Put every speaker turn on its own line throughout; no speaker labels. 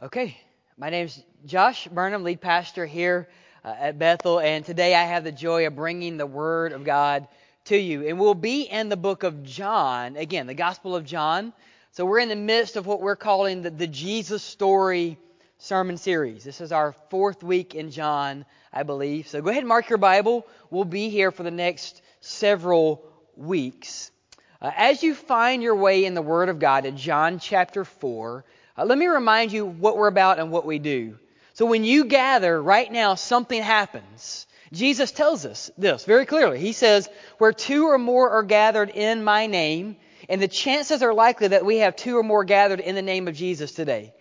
Okay, my name's Josh Burnham, lead pastor here uh, at Bethel, and today I have the joy of bringing the Word of God to you. And we'll be in the book of John, again, the Gospel of John. So we're in the midst of what we're calling the, the Jesus Story sermon series. This is our fourth week in John, I believe. So go ahead and mark your Bible. We'll be here for the next several weeks. Uh, as you find your way in the Word of God in John chapter 4, uh, let me remind you what we're about and what we do. So when you gather right now, something happens. Jesus tells us this very clearly. He says, Where two or more are gathered in my name, and the chances are likely that we have two or more gathered in the name of Jesus today.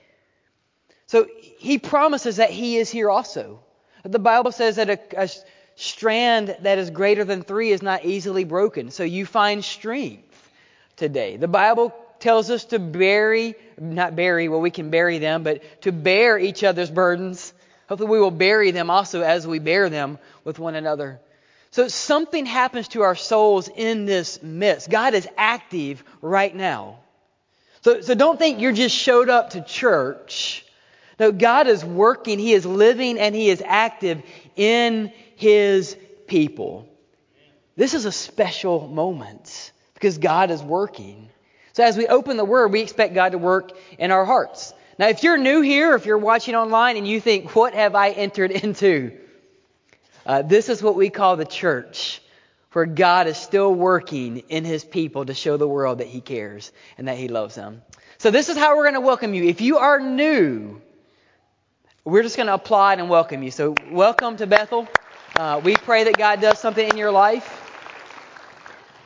So he promises that he is here also. The Bible says that a, a strand that is greater than three is not easily broken. So you find strength today. The Bible tells us to bury, not bury, well, we can bury them, but to bear each other's burdens. Hopefully, we will bury them also as we bear them with one another. So, something happens to our souls in this midst. God is active right now. So, so don't think you just showed up to church. No, God is working, He is living, and He is active in His people. This is a special moment because God is working. So as we open the Word, we expect God to work in our hearts. Now, if you're new here, if you're watching online and you think, what have I entered into? Uh, this is what we call the church, where God is still working in His people to show the world that He cares and that He loves them. So this is how we're going to welcome you. If you are new, we're just going to applaud and welcome you. So welcome to Bethel. Uh, we pray that God does something in your life.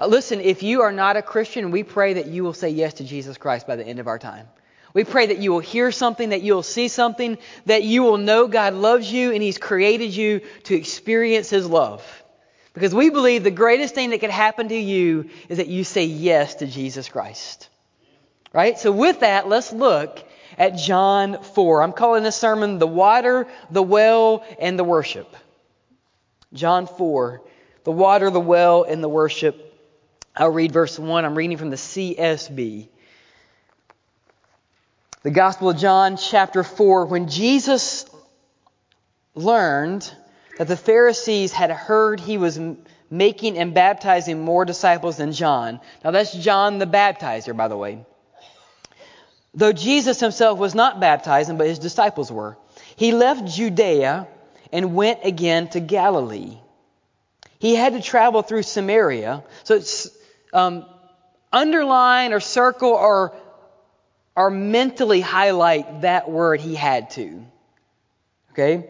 Uh, listen, if you are not a Christian, we pray that you will say yes to Jesus Christ by the end of our time. We pray that you will hear something, that you will see something, that you will know God loves you and He's created you to experience His love. Because we believe the greatest thing that can happen to you is that you say yes to Jesus Christ. Right? So with that, let's look at John 4. I'm calling this sermon The Water, the Well, and the Worship. John 4. The water, the well, and the worship. I'll read verse 1. I'm reading from the CSB. The Gospel of John, chapter 4. When Jesus learned that the Pharisees had heard he was making and baptizing more disciples than John. Now, that's John the baptizer, by the way. Though Jesus himself was not baptizing, but his disciples were. He left Judea and went again to Galilee. He had to travel through Samaria. So um, underline or circle or, or mentally highlight that word he had to. Okay?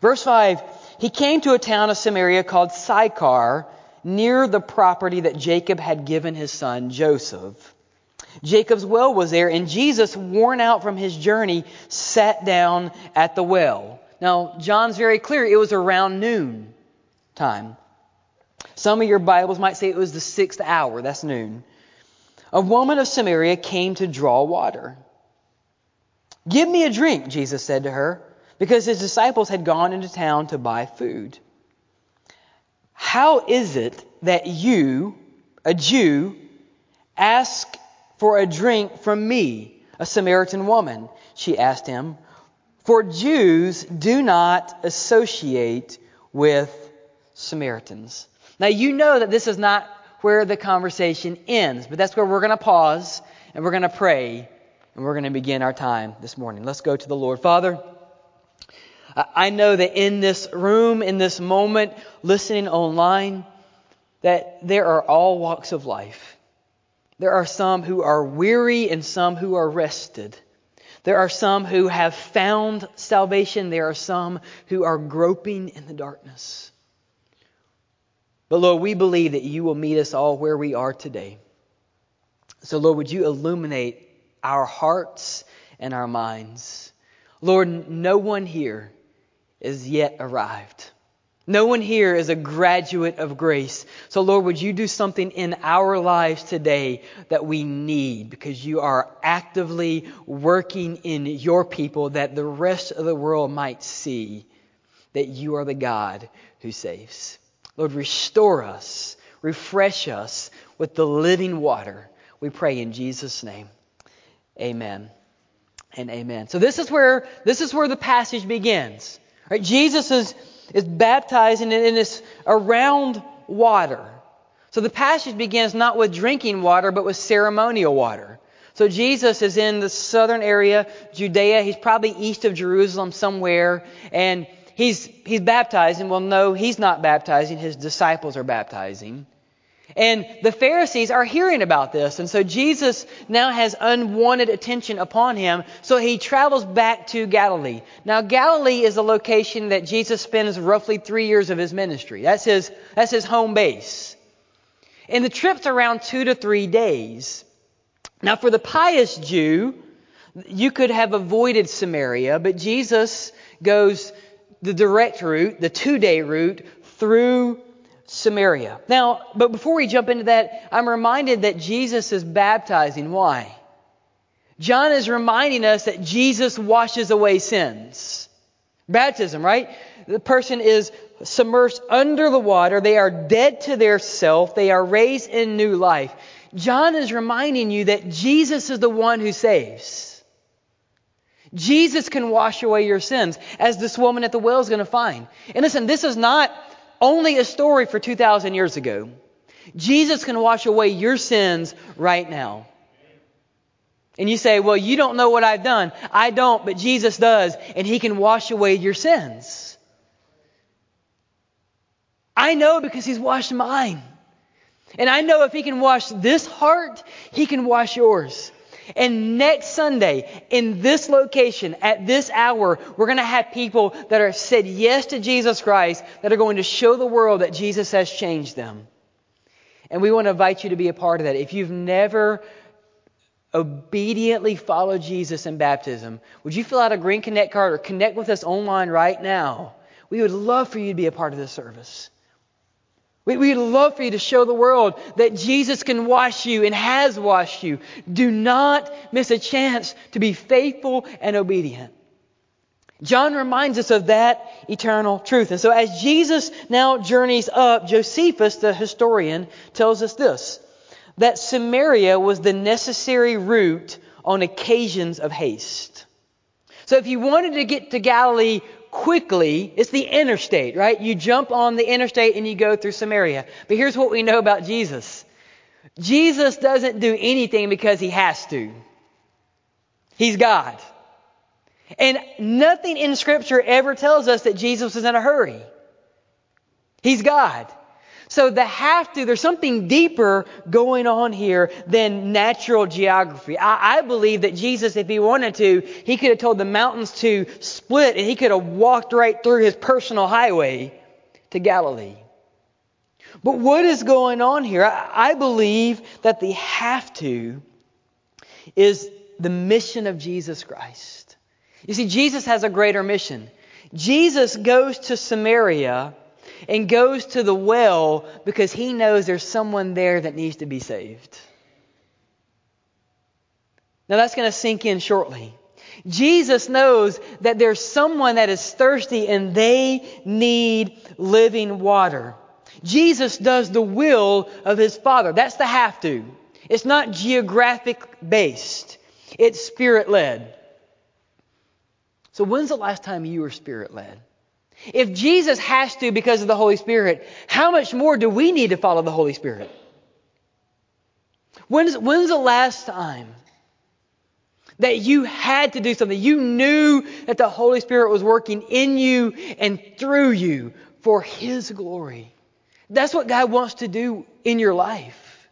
Verse 5 He came to a town of Samaria called Sychar, near the property that Jacob had given his son Joseph. Jacob's well was there, and Jesus, worn out from his journey, sat down at the well. Now, John's very clear, it was around noon time. Some of your Bibles might say it was the sixth hour, that's noon. A woman of Samaria came to draw water. Give me a drink, Jesus said to her, because his disciples had gone into town to buy food. How is it that you, a Jew, ask for a drink from me, a Samaritan woman? She asked him. For Jews do not associate with Samaritans. Now, you know that this is not where the conversation ends, but that's where we're going to pause and we're going to pray and we're going to begin our time this morning. Let's go to the Lord. Father, I know that in this room, in this moment, listening online, that there are all walks of life. There are some who are weary and some who are rested. There are some who have found salvation. There are some who are groping in the darkness. But Lord, we believe that you will meet us all where we are today. So, Lord, would you illuminate our hearts and our minds? Lord, no one here is yet arrived. No one here is a graduate of grace. So, Lord, would you do something in our lives today that we need because you are actively working in your people that the rest of the world might see that you are the God who saves. Lord, restore us, refresh us with the living water. We pray in Jesus' name. Amen. and amen. So this is where this is where the passage begins. Right? Jesus is is baptizing and it's around water. So the passage begins not with drinking water, but with ceremonial water. So Jesus is in the southern area, Judea. He's probably east of Jerusalem somewhere, and he's he's baptizing. Well, no, he's not baptizing. His disciples are baptizing. And the Pharisees are hearing about this. And so Jesus now has unwanted attention upon him. So he travels back to Galilee. Now, Galilee is a location that Jesus spends roughly three years of his ministry. That's his, that's his home base. And the trip's around two to three days. Now, for the pious Jew, you could have avoided Samaria, but Jesus goes the direct route, the two day route, through Samaria. Now, but before we jump into that, I'm reminded that Jesus is baptizing. Why? John is reminding us that Jesus washes away sins. Baptism, right? The person is submersed under the water. They are dead to their self. They are raised in new life. John is reminding you that Jesus is the one who saves. Jesus can wash away your sins, as this woman at the well is going to find. And listen, this is not only a story for 2,000 years ago. Jesus can wash away your sins right now. And you say, well, you don't know what I've done. I don't, but Jesus does, and He can wash away your sins. I know because He's washed mine. And I know if He can wash this heart, He can wash yours. And next Sunday, in this location, at this hour, we're going to have people that are said yes to Jesus Christ that are going to show the world that Jesus has changed them. And we want to invite you to be a part of that. If you've never obediently followed Jesus in baptism, would you fill out a Green Connect card or connect with us online right now? We would love for you to be a part of this service. We, would love for you to show the world that Jesus can wash you and has washed you. Do not miss a chance to be faithful and obedient. John reminds us of that eternal truth. And so as Jesus now journeys up, Josephus, the historian, tells us this that Samaria was the necessary route on occasions of haste. So if you wanted to get to Galilee quickly. It's the interstate, right? You jump on the interstate and you go through Samaria. But here's what we know about Jesus Jesus doesn't do anything because he has to, he's God. And nothing in Scripture ever tells us that Jesus is in a hurry. He's God. So the have to, there's something deeper going on here than natural geography. I, I, believe that Jesus, if he wanted to, he could have told the mountains to split and he could have walked right through his personal highway to Galilee. But what is going on here? I, I believe that the have to is the mission of Jesus Christ. You see, Jesus has a greater mission. Jesus goes to Samaria and goes to the well because he knows there's someone there that needs to be saved. Now that's going to sink in shortly. Jesus knows that there's someone that is thirsty and they need living water. Jesus does the will of his Father. That's the have to. It's not geographic based, it's spirit led. So, when's the last time you were spirit led? If Jesus has to because of the Holy Spirit, how much more do we need to follow the Holy Spirit? When's, when's the last time that you had to do something? You knew that the Holy Spirit was working in you and through you for His glory. That's what God wants to do in your life.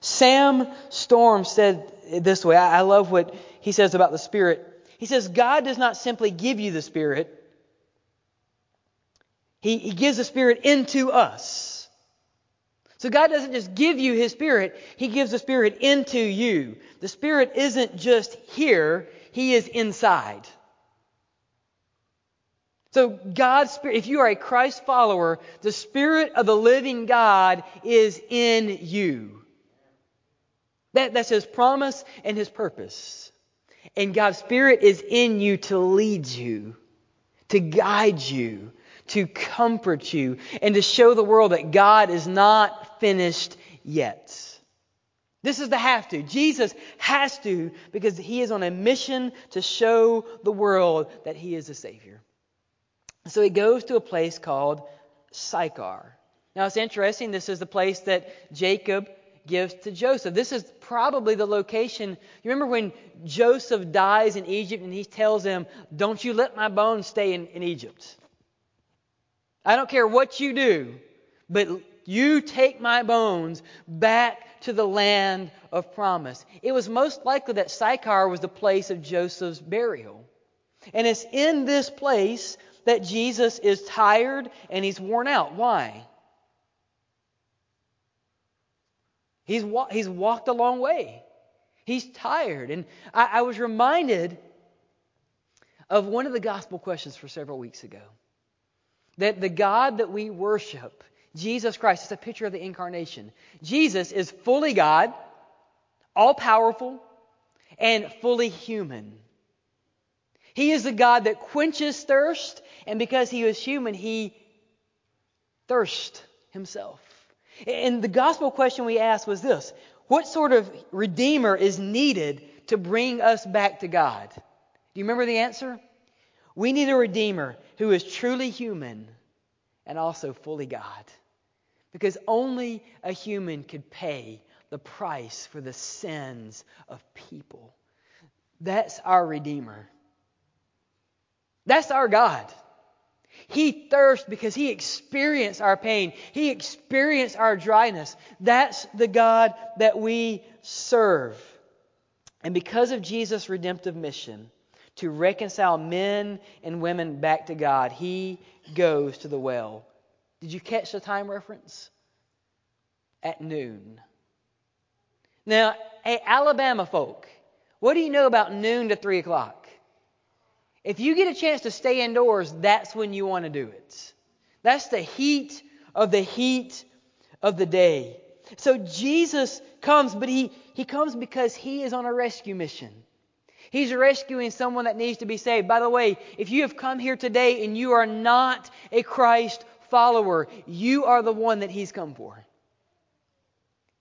Sam Storm said this way. I love what he says about the Spirit. He says, God does not simply give you the Spirit, he, he gives the Spirit into us. So God doesn't just give you His Spirit, He gives the Spirit into you. The Spirit isn't just here, He is inside. So God's Spirit, if you are a Christ follower, the Spirit of the living God is in you. That, that's His promise and His purpose. And God's Spirit is in you to lead you, to guide you, to comfort you, and to show the world that God is not finished yet. This is the have to. Jesus has to because he is on a mission to show the world that he is a Savior. So he goes to a place called Sychar. Now it's interesting. This is the place that Jacob gives to Joseph. This is probably the location. You remember when Joseph dies in Egypt and he tells him, Don't you let my bones stay in, in Egypt. I don't care what you do, but you take my bones back to the land of promise. It was most likely that Sychar was the place of Joseph's burial. And it's in this place that Jesus is tired and he's worn out. Why? He's, wa- he's walked a long way. He's tired. And I, I was reminded of one of the gospel questions for several weeks ago. That the God that we worship, Jesus Christ, is a picture of the incarnation. Jesus is fully God, all powerful, and fully human. He is the God that quenches thirst, and because he was human, he thirst himself. And the gospel question we asked was this What sort of redeemer is needed to bring us back to God? Do you remember the answer? We need a Redeemer who is truly human and also fully God. Because only a human could pay the price for the sins of people. That's our Redeemer. That's our God. He thirsts because he experienced our pain. He experienced our dryness. That's the God that we serve. And because of Jesus' redemptive mission, to reconcile men and women back to God, he goes to the well. Did you catch the time reference? At noon. Now, hey, Alabama folk, what do you know about noon to 3 o'clock? If you get a chance to stay indoors, that's when you want to do it. That's the heat of the heat of the day. So Jesus comes, but he, he comes because he is on a rescue mission. He's rescuing someone that needs to be saved. By the way, if you have come here today and you are not a Christ follower, you are the one that He's come for.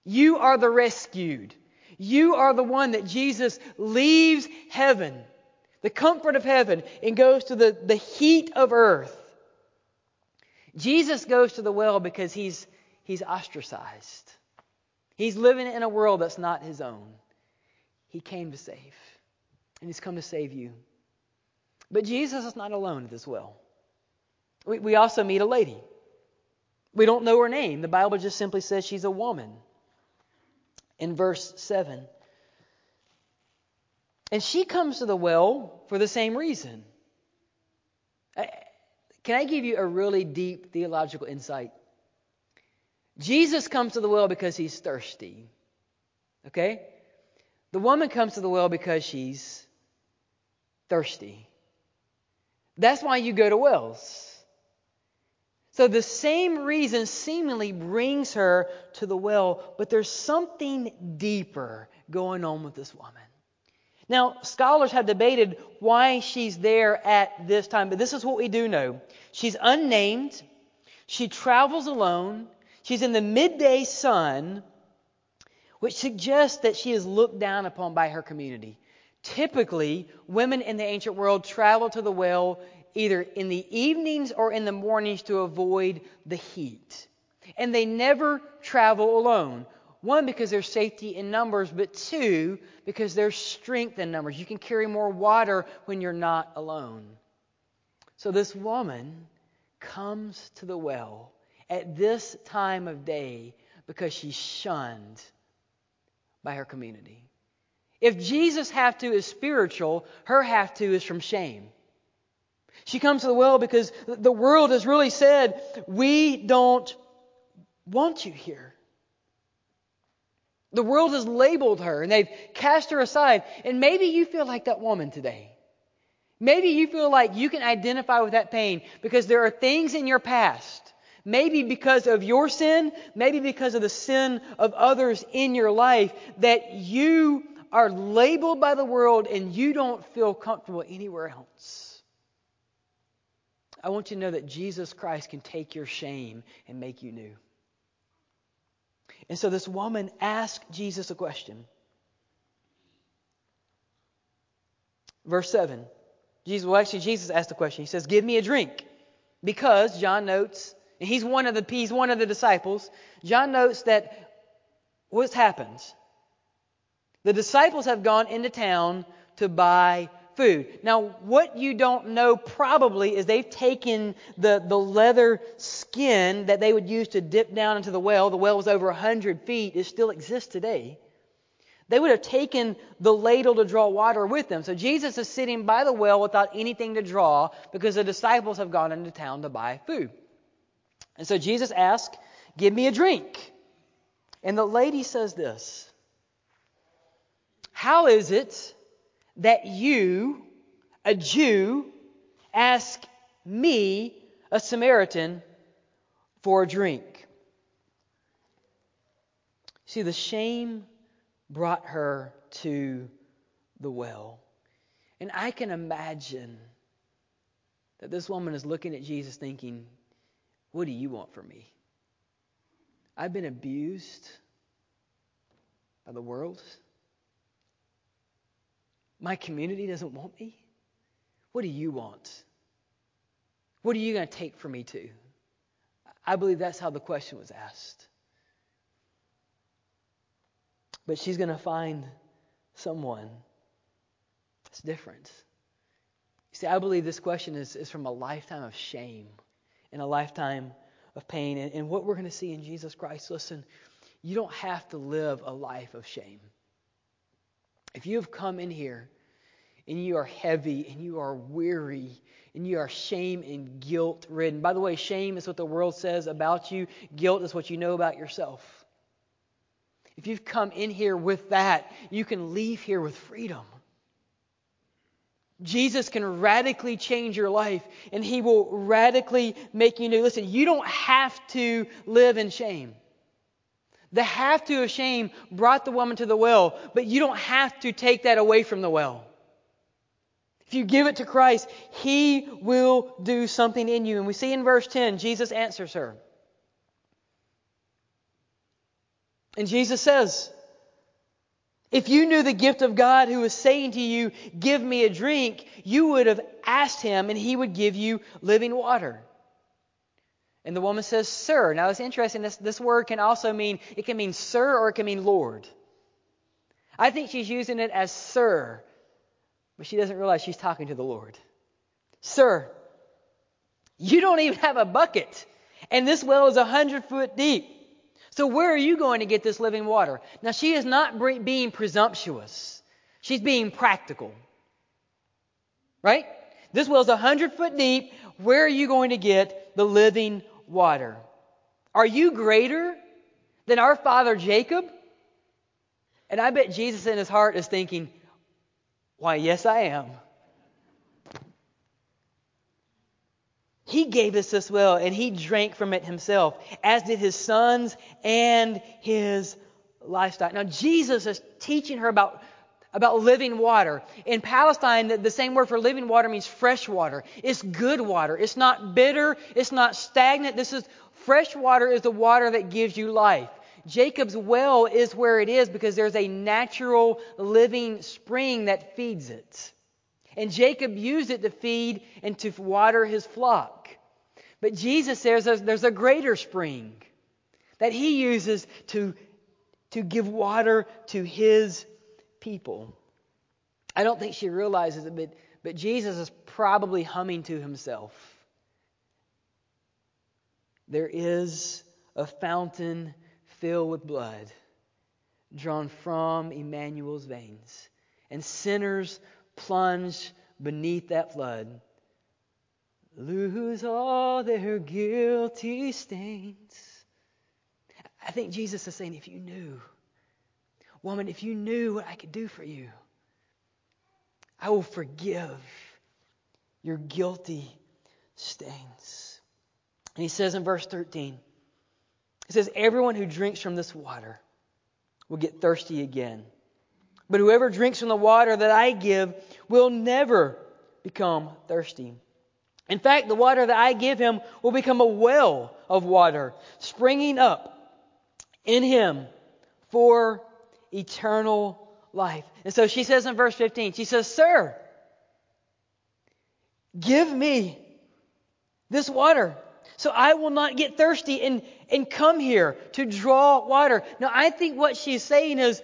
You are the rescued. You are the one that Jesus leaves heaven, the comfort of heaven, and goes to the, the heat of earth. Jesus goes to the well because he's, he's ostracized. He's living in a world that's not his own. He came to save and He's come to save you. But Jesus is not alone at this well. We, we also meet a lady. We don't know her name. The Bible just simply says she's a woman. In verse 7. And she comes to the well for the same reason. Can I give you a really deep theological insight? Jesus comes to the well because he's thirsty. Okay? The woman comes to the well because she's thirsty. That's why you go to wells. So the same reason seemingly brings her to the well, but there's something deeper going on with this woman. Now, scholars have debated why she's there at this time, but this is what we do know. She's unnamed. She travels alone. She's in the midday sun, which suggests that she is looked down upon by her community. Typically, women in the ancient world traveled to the well either in the evenings or in the mornings to avoid the heat. And they never travel alone. One, because there's safety in numbers, but two, because there's strength in numbers. You can carry more water when you're not alone. So this woman comes to the well at this time of day because she's shunned by her community. If Jesus' have to is spiritual, her have to is from shame. She comes to the well because the world has really said, We don't want you here. The world has labeled her and they've cast her aside. And maybe you feel like that woman today. Maybe you feel like you can identify with that pain because there are things in your past, maybe because of your sin, maybe because of the sin of others in your life, that you are labeled by the world and you don't feel comfortable anywhere else. I want you to know that Jesus Christ can take your shame and make you new. And so this woman asked Jesus a question. Verse 7. Jesus, well, actually, Jesus asked the question. He says, Give me a drink. Because, John notes, and he's one of the, he's one of the disciples, John notes that what's happened? The disciples have gone into town to buy food. Now, what you don't know probably is they've taken the, the leather skin that they would use to dip down into the well. The well was over 100 feet. It still exists today. They would have taken the ladle to draw water with them. So Jesus is sitting by the well without anything to draw because the disciples have gone into town to buy food. And so Jesus asks, Give me a drink. And the lady says this How is it that you, a Jew, ask me, a Samaritan, for a drink? See, the shame brought her to the well. And I can imagine that this woman is looking at Jesus thinking, What do you want from me? I've been abused by the world. My community doesn't want me. What do you want? What are you going to take from me to? I believe that's how the question was asked. But she's going to find someone that's different. You see, I believe this question is, is from a lifetime of shame and a lifetime of pain. And, and what we're going to see in Jesus Christ, listen, you don't have to live a life of shame. If you have come in here and you are heavy and you are weary and you are shame and guilt ridden, by the way, shame is what the world says about you, guilt is what you know about yourself. If you've come in here with that, you can leave here with freedom. Jesus can radically change your life and he will radically make you new. Listen, you don't have to live in shame. The have to of shame brought the woman to the well, but you don't have to take that away from the well. If you give it to Christ, He will do something in you. And we see in verse 10, Jesus answers her. And Jesus says, if you knew the gift of God who was saying to you, Give me a drink, you would have asked him and he would give you living water. And the woman says, Sir. Now it's interesting, this, this word can also mean, it can mean sir or it can mean Lord. I think she's using it as sir, but she doesn't realize she's talking to the Lord. Sir, you don't even have a bucket, and this well is a hundred foot deep. So, where are you going to get this living water? Now, she is not being presumptuous, she's being practical. Right? This well is a 100 foot deep. Where are you going to get the living water? Are you greater than our father Jacob? And I bet Jesus in his heart is thinking, Why, yes, I am. He gave us this well and he drank from it himself, as did his sons and his livestock. Now, Jesus is teaching her about, about living water. In Palestine, the, the same word for living water means fresh water. It's good water. It's not bitter. It's not stagnant. This is fresh water is the water that gives you life. Jacob's well is where it is because there's a natural living spring that feeds it. And Jacob used it to feed and to water his flock. But Jesus says there's a greater spring that he uses to, to give water to his people. I don't think she realizes it, but, but Jesus is probably humming to himself. There is a fountain filled with blood drawn from Emmanuel's veins, and sinners plunge beneath that flood, lose all their guilty stains. I think Jesus is saying, if you knew, woman, if you knew what I could do for you, I will forgive your guilty stains. And he says in verse 13, he says, Everyone who drinks from this water will get thirsty again. But whoever drinks from the water that I give will never become thirsty. In fact, the water that I give him will become a well of water springing up in him for eternal life. And so she says in verse 15, she says, Sir, give me this water so I will not get thirsty and, and come here to draw water. Now, I think what she's saying is,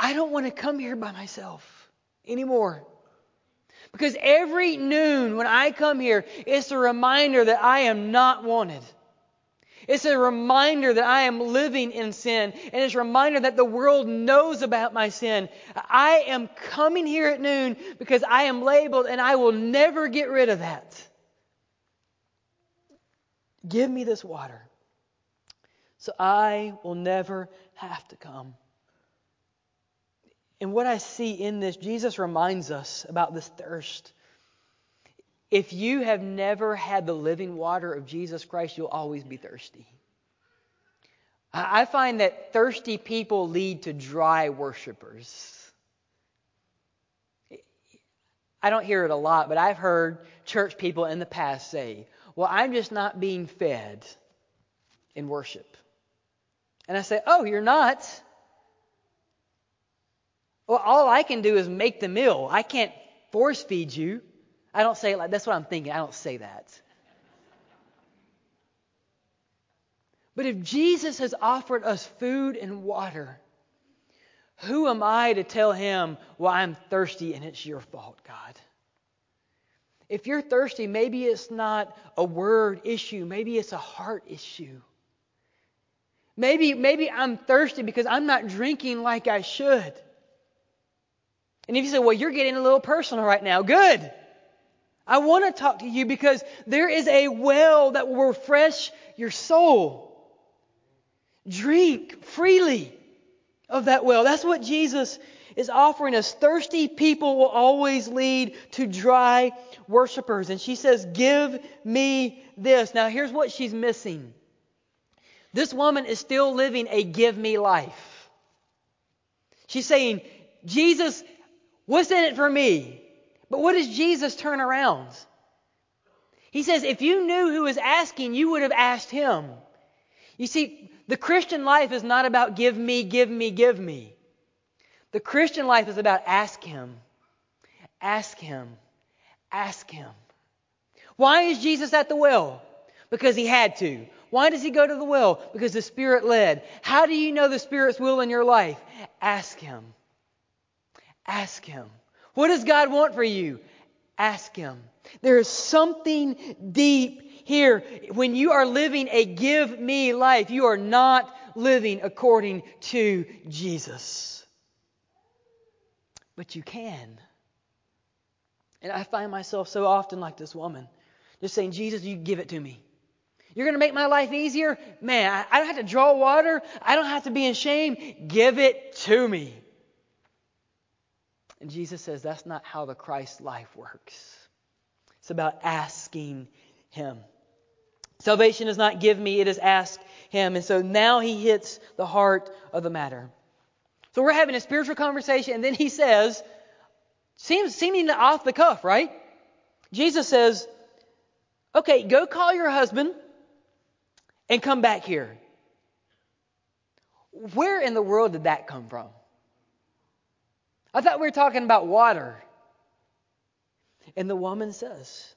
I don't want to come here by myself anymore. Because every noon when I come here, it's a reminder that I am not wanted. It's a reminder that I am living in sin, and it's a reminder that the world knows about my sin. I am coming here at noon because I am labeled, and I will never get rid of that. Give me this water so I will never have to come. And what I see in this, Jesus reminds us about this thirst. If you have never had the living water of Jesus Christ, you'll always be thirsty. I find that thirsty people lead to dry worshipers. I don't hear it a lot, but I've heard church people in the past say, Well, I'm just not being fed in worship. And I say, Oh, you're not? Well, all I can do is make the meal. I can't force feed you. I don't say it like that's what I'm thinking. I don't say that. But if Jesus has offered us food and water, who am I to tell him, well, I'm thirsty and it's your fault, God? If you're thirsty, maybe it's not a word issue, maybe it's a heart issue. Maybe, maybe I'm thirsty because I'm not drinking like I should. And if you say, well, you're getting a little personal right now, good. I want to talk to you because there is a well that will refresh your soul. Drink freely of that well. That's what Jesus is offering us. Thirsty people will always lead to dry worshipers. And she says, Give me this. Now, here's what she's missing this woman is still living a give me life. She's saying, Jesus, what's in it for me? But what does Jesus turn around? He says, if you knew who was asking, you would have asked him. You see, the Christian life is not about give me, give me, give me. The Christian life is about ask Him, ask Him, ask Him. Why is Jesus at the well? Because He had to. Why does He go to the well? Because the Spirit led. How do you know the Spirit's will in your life? Ask Him. Ask Him. What does God want for you? Ask Him. There is something deep here, when you are living a give me life, you are not living according to Jesus. But you can. And I find myself so often like this woman, just saying, Jesus, you give it to me. You're going to make my life easier? Man, I don't have to draw water. I don't have to be in shame. Give it to me. And Jesus says that's not how the Christ life works. It's about asking Him. Salvation is not give me, it is ask him. And so now he hits the heart of the matter. So we're having a spiritual conversation, and then he says, seems seeming off the cuff, right? Jesus says, Okay, go call your husband and come back here. Where in the world did that come from? I thought we were talking about water. And the woman says,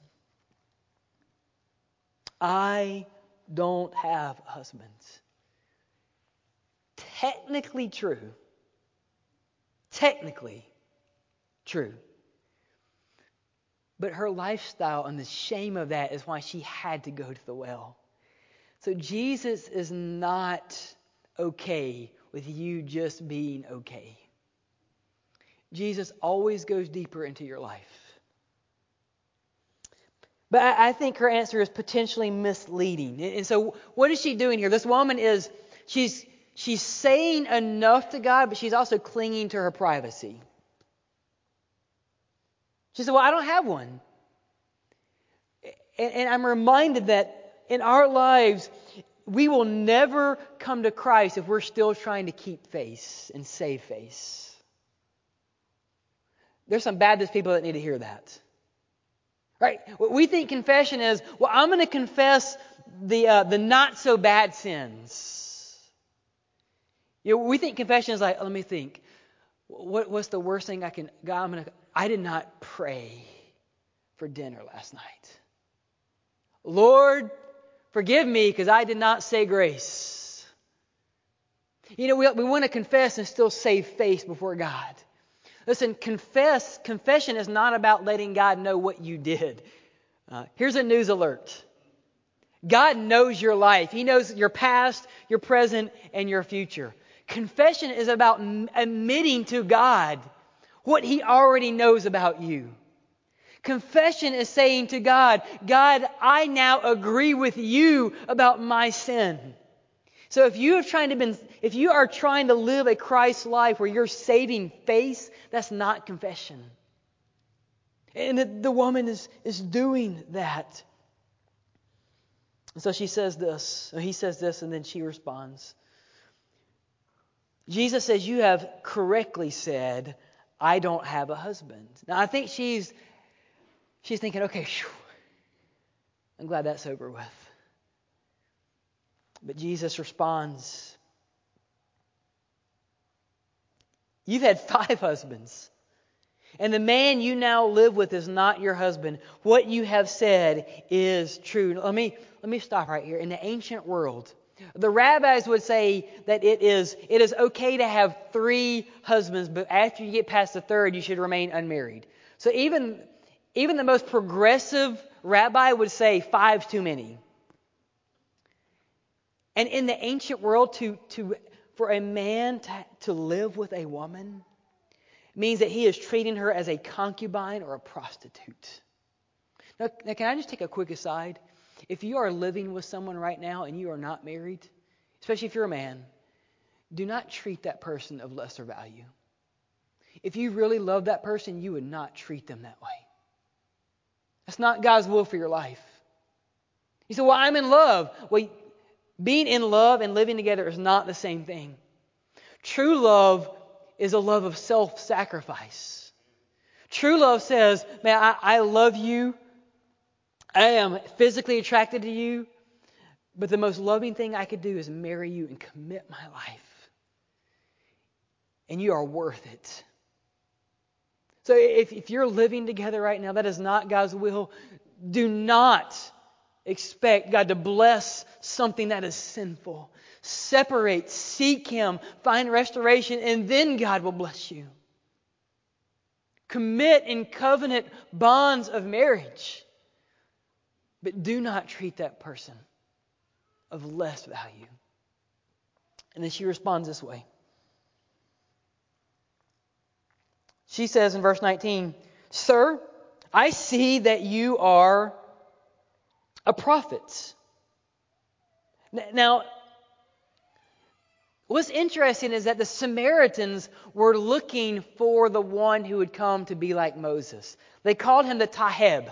I don't have husbands. Technically true. Technically true. But her lifestyle and the shame of that is why she had to go to the well. So Jesus is not okay with you just being okay. Jesus always goes deeper into your life. But I, I think her answer is potentially misleading. And so, what is she doing here? This woman is, she's, she's saying enough to God, but she's also clinging to her privacy. She said, Well, I don't have one. And, and I'm reminded that in our lives, we will never come to Christ if we're still trying to keep face and save face. There's some Baptist people that need to hear that. Right? We think confession is, well, I'm going to confess the, uh, the not so bad sins. You know, we think confession is like, let me think. What, what's the worst thing I can, God, I'm going to, I did not pray for dinner last night. Lord, forgive me because I did not say grace. You know, we, we want to confess and still save face before God. Listen, confess, confession is not about letting God know what you did. Uh, here's a news alert. God knows your life. He knows your past, your present, and your future. Confession is about admitting to God what He already knows about you. Confession is saying to God, God, I now agree with you about my sin. So if you are trying to been, if you are trying to live a Christ life where you're saving face, that's not confession. And the, the woman is, is doing that. And so she says this, he says this, and then she responds. Jesus says, You have correctly said, I don't have a husband. Now, I think she's, she's thinking, okay, whew, I'm glad that's over with. But Jesus responds, You've had five husbands, and the man you now live with is not your husband. What you have said is true. Let me, let me stop right here. In the ancient world, the rabbis would say that it is, it is okay to have three husbands, but after you get past the third, you should remain unmarried. So even, even the most progressive rabbi would say five's too many. And in the ancient world, to, to, for a man to, to live with a woman means that he is treating her as a concubine or a prostitute. Now, now, can I just take a quick aside? If you are living with someone right now and you are not married, especially if you're a man, do not treat that person of lesser value. If you really love that person, you would not treat them that way. That's not God's will for your life. You say, Well, I'm in love. Well, being in love and living together is not the same thing. True love is a love of self sacrifice. True love says, Man, I, I love you. I am physically attracted to you. But the most loving thing I could do is marry you and commit my life. And you are worth it. So if, if you're living together right now, that is not God's will. Do not expect God to bless something that is sinful. Separate, seek Him, find restoration, and then God will bless you. Commit in covenant bonds of marriage. But do not treat that person of less value. And then she responds this way. She says in verse 19, Sir, I see that you are a prophet. Now, what's interesting is that the Samaritans were looking for the one who would come to be like Moses. They called him the Taheb.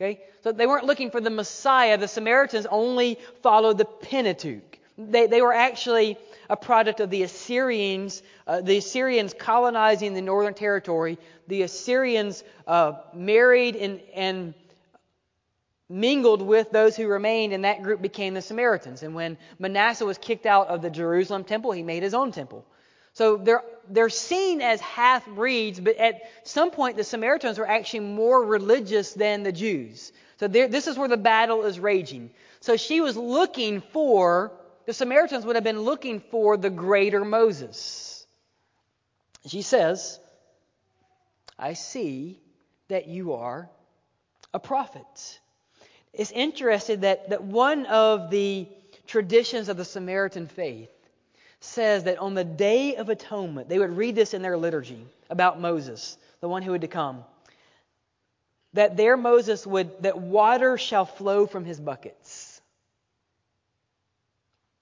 Okay? So they weren't looking for the Messiah. The Samaritans only followed the Pentateuch. They, they were actually a product of the Assyrians, uh, the Assyrians colonizing the northern territory. The Assyrians uh, married and, and mingled with those who remained, and that group became the Samaritans. And when Manasseh was kicked out of the Jerusalem temple, he made his own temple. So they're, they're seen as half breeds, but at some point the Samaritans were actually more religious than the Jews. So this is where the battle is raging. So she was looking for, the Samaritans would have been looking for the greater Moses. She says, I see that you are a prophet. It's interesting that, that one of the traditions of the Samaritan faith says that on the Day of Atonement, they would read this in their liturgy about Moses, the one who had to come, that their Moses would, that water shall flow from his buckets.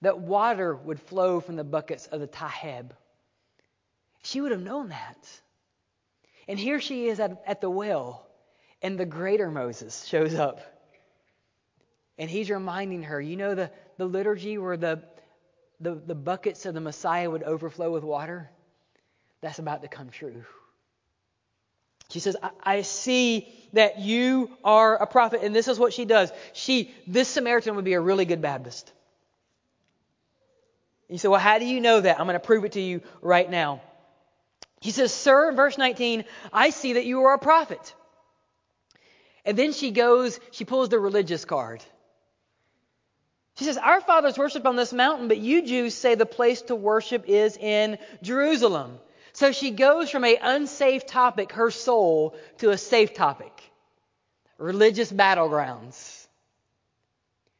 That water would flow from the buckets of the Taheb. She would have known that. And here she is at, at the well, and the greater Moses shows up. And he's reminding her, you know the, the liturgy where the, the, the buckets of the Messiah would overflow with water? That's about to come true. She says, I, I, see that you are a prophet. And this is what she does. She, this Samaritan would be a really good Baptist. You say, well, how do you know that? I'm going to prove it to you right now. He says, Sir, verse 19, I see that you are a prophet. And then she goes, she pulls the religious card. She says, Our fathers worship on this mountain, but you Jews say the place to worship is in Jerusalem. So she goes from a unsafe topic, her soul, to a safe topic religious battlegrounds.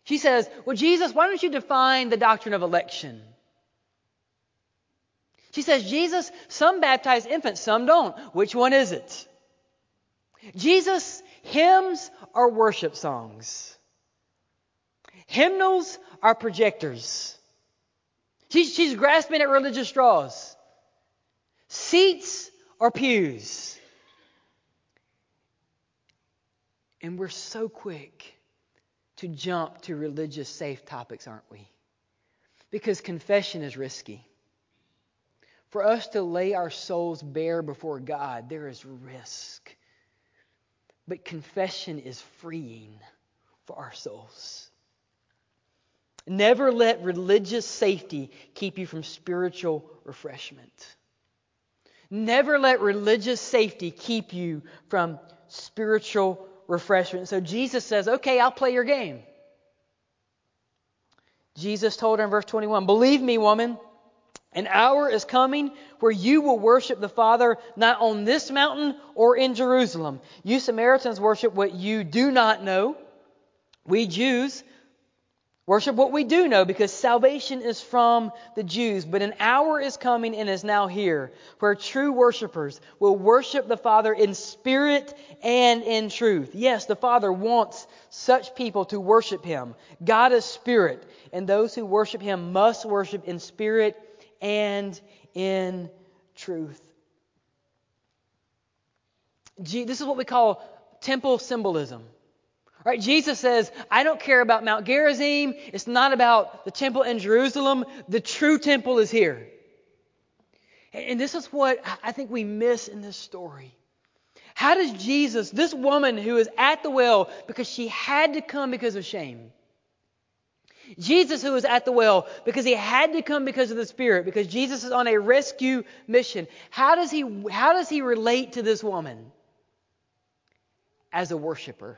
She says, Well, Jesus, why don't you define the doctrine of election? She says, Jesus, some baptize infants, some don't. Which one is it? Jesus, hymns are worship songs. Hymnals are projectors. She's, she's grasping at religious straws. Seats are pews. And we're so quick to jump to religious safe topics, aren't we? Because confession is risky. For us to lay our souls bare before God, there is risk. But confession is freeing for our souls. Never let religious safety keep you from spiritual refreshment. Never let religious safety keep you from spiritual refreshment. So Jesus says, Okay, I'll play your game. Jesus told her in verse 21 Believe me, woman. An hour is coming where you will worship the Father not on this mountain or in Jerusalem. You Samaritans worship what you do not know. We Jews worship what we do know because salvation is from the Jews. But an hour is coming and is now here where true worshipers will worship the Father in spirit and in truth. Yes, the Father wants such people to worship Him. God is spirit, and those who worship Him must worship in spirit and in truth. This is what we call temple symbolism. Right? Jesus says, I don't care about Mount Gerizim. It's not about the temple in Jerusalem. The true temple is here. And this is what I think we miss in this story. How does Jesus, this woman who is at the well because she had to come because of shame, Jesus, who is at the well, because he had to come because of the Spirit, because Jesus is on a rescue mission. How does he, how does he relate to this woman? As a worshiper.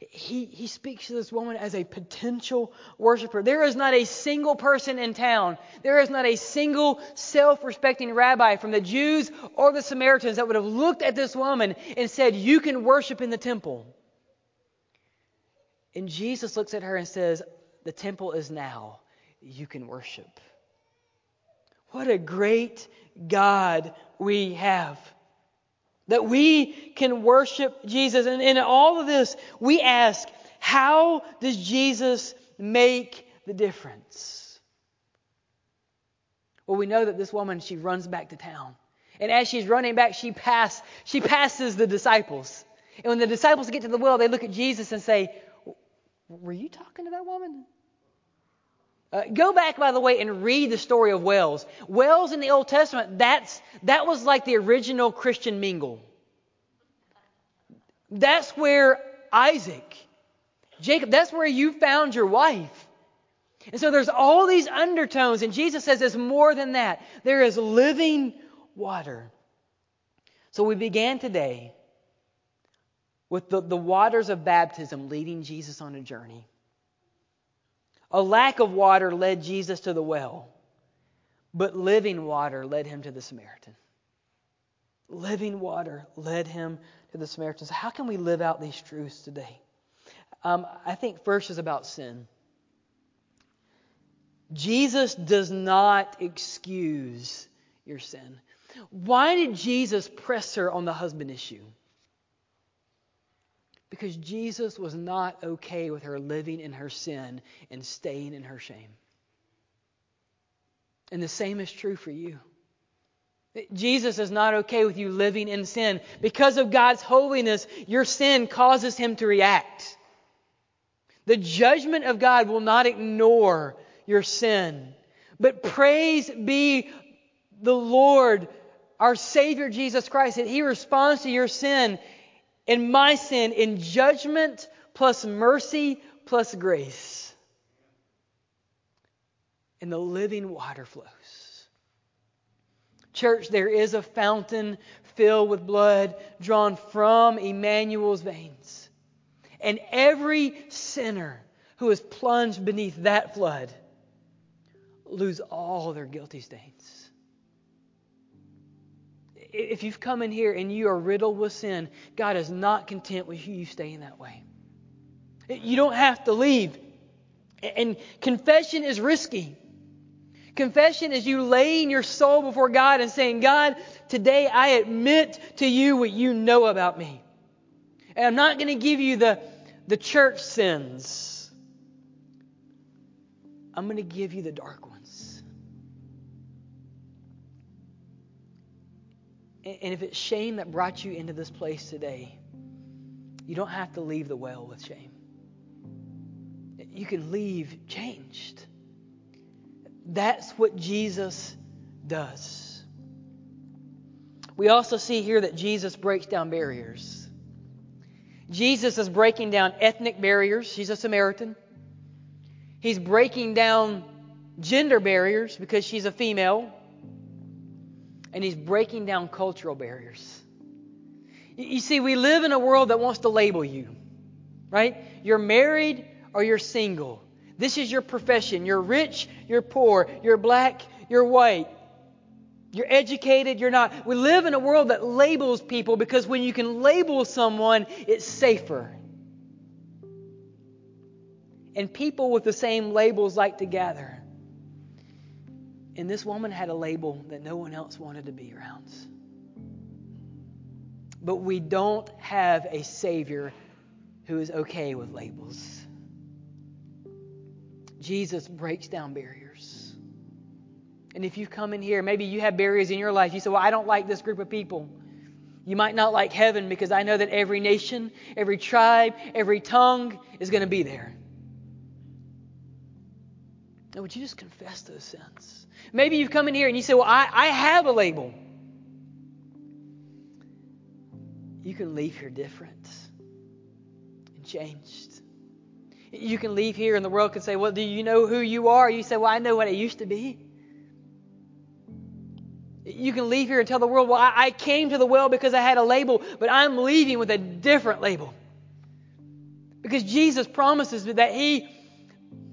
He, he speaks to this woman as a potential worshiper. There is not a single person in town, there is not a single self respecting rabbi from the Jews or the Samaritans that would have looked at this woman and said, You can worship in the temple. And Jesus looks at her and says, The temple is now. You can worship. What a great God we have. That we can worship Jesus. And in all of this, we ask, how does Jesus make the difference? Well, we know that this woman, she runs back to town. And as she's running back, she pass, she passes the disciples. And when the disciples get to the well, they look at Jesus and say, were you talking to that woman? Uh, go back, by the way, and read the story of wells. Wells in the Old Testament, that's, that was like the original Christian mingle. That's where Isaac, Jacob, that's where you found your wife. And so there's all these undertones, and Jesus says there's more than that. There is living water. So we began today with the, the waters of baptism leading Jesus on a journey. A lack of water led Jesus to the well, but living water led him to the Samaritan. Living water led him to the Samaritans. How can we live out these truths today? Um, I think first is about sin. Jesus does not excuse your sin. Why did Jesus press her on the husband issue? Because Jesus was not okay with her living in her sin and staying in her shame. And the same is true for you. Jesus is not okay with you living in sin. Because of God's holiness, your sin causes him to react. The judgment of God will not ignore your sin. But praise be the Lord, our Savior Jesus Christ, that he responds to your sin and my sin in judgment plus mercy plus grace. and the living water flows. Church, there is a fountain filled with blood drawn from Emmanuel's veins. And every sinner who is plunged beneath that flood lose all their guilty stains. If you've come in here and you are riddled with sin, God is not content with you staying that way. You don't have to leave. And confession is risky. Confession is you laying your soul before God and saying, God, today I admit to you what you know about me. And I'm not going to give you the, the church sins. I'm going to give you the dark ones. And if it's shame that brought you into this place today, you don't have to leave the well with shame. You can leave changed. That's what Jesus does. We also see here that Jesus breaks down barriers. Jesus is breaking down ethnic barriers. He's a Samaritan. He's breaking down gender barriers because she's a female. And he's breaking down cultural barriers. You see, we live in a world that wants to label you, right? You're married or you're single. This is your profession. You're rich, you're poor, you're black, you're white. You're educated, you're not. We live in a world that labels people because when you can label someone, it's safer. And people with the same labels like to gather. And this woman had a label that no one else wanted to be around. But we don't have a Savior who is okay with labels. Jesus breaks down barriers. And if you come in here, maybe you have barriers in your life. You say, Well, I don't like this group of people. You might not like heaven because I know that every nation, every tribe, every tongue is going to be there. Now, would you just confess those sins? Maybe you've come in here and you say, Well, I, I have a label. You can leave here different and changed. You can leave here and the world can say, Well, do you know who you are? You say, Well, I know what I used to be. You can leave here and tell the world, Well, I came to the well because I had a label, but I'm leaving with a different label. Because Jesus promises that He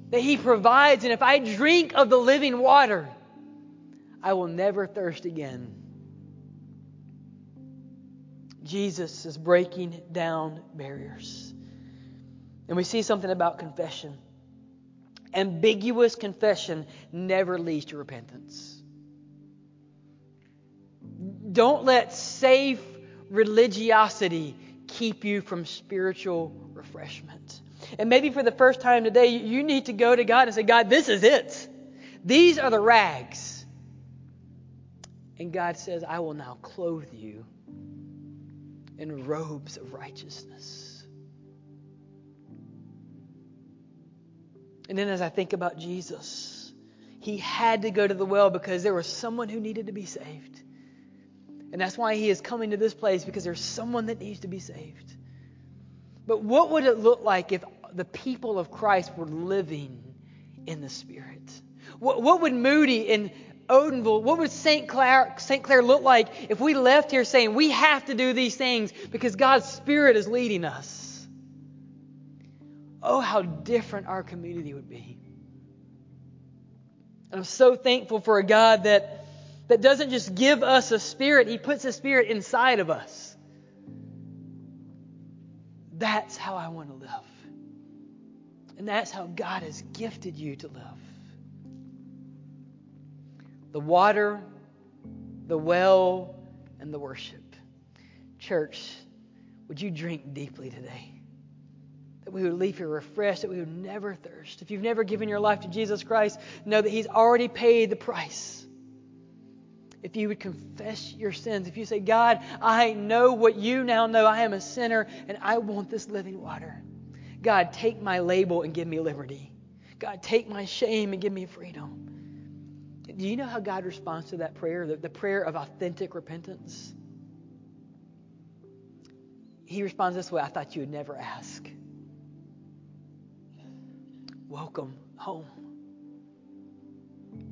that He provides, and if I drink of the living water, I will never thirst again. Jesus is breaking down barriers. And we see something about confession. Ambiguous confession never leads to repentance. Don't let safe religiosity keep you from spiritual refreshment. And maybe for the first time today, you need to go to God and say, God, this is it. These are the rags. And God says, I will now clothe you in robes of righteousness. And then as I think about Jesus, he had to go to the well because there was someone who needed to be saved. And that's why he is coming to this place because there's someone that needs to be saved. But what would it look like if the people of Christ were living in the Spirit? What, what would Moody and Odenville, what would St. Clair, St. Clair look like if we left here saying we have to do these things because God's Spirit is leading us? oh, how different our community would be. And I'm so thankful for a God that, that doesn't just give us a spirit, He puts a spirit inside of us. That's how I want to live. And that's how God has gifted you to live. The water, the well, and the worship. Church, would you drink deeply today? that we would leave here refreshed, that we would never thirst. If you've never given your life to Jesus Christ, know that He's already paid the price. If you would confess your sins, if you say, God, I know what you now know, I am a sinner and I want this living water. God, take my label and give me liberty. God, take my shame and give me freedom. Do you know how God responds to that prayer? The, the prayer of authentic repentance? He responds this way I thought you would never ask. Welcome home.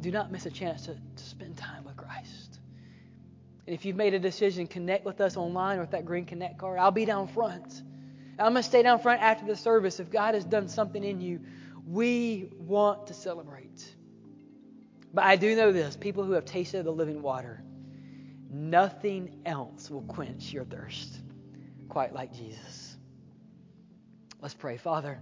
do not miss a chance to, to spend time with Christ. And if you've made a decision, connect with us online or with that green connect card. I'll be down front. I'm going to stay down front after the service. If God has done something in you, we want to celebrate. But I do know this people who have tasted the living water, nothing else will quench your thirst quite like Jesus. Let's pray. Father,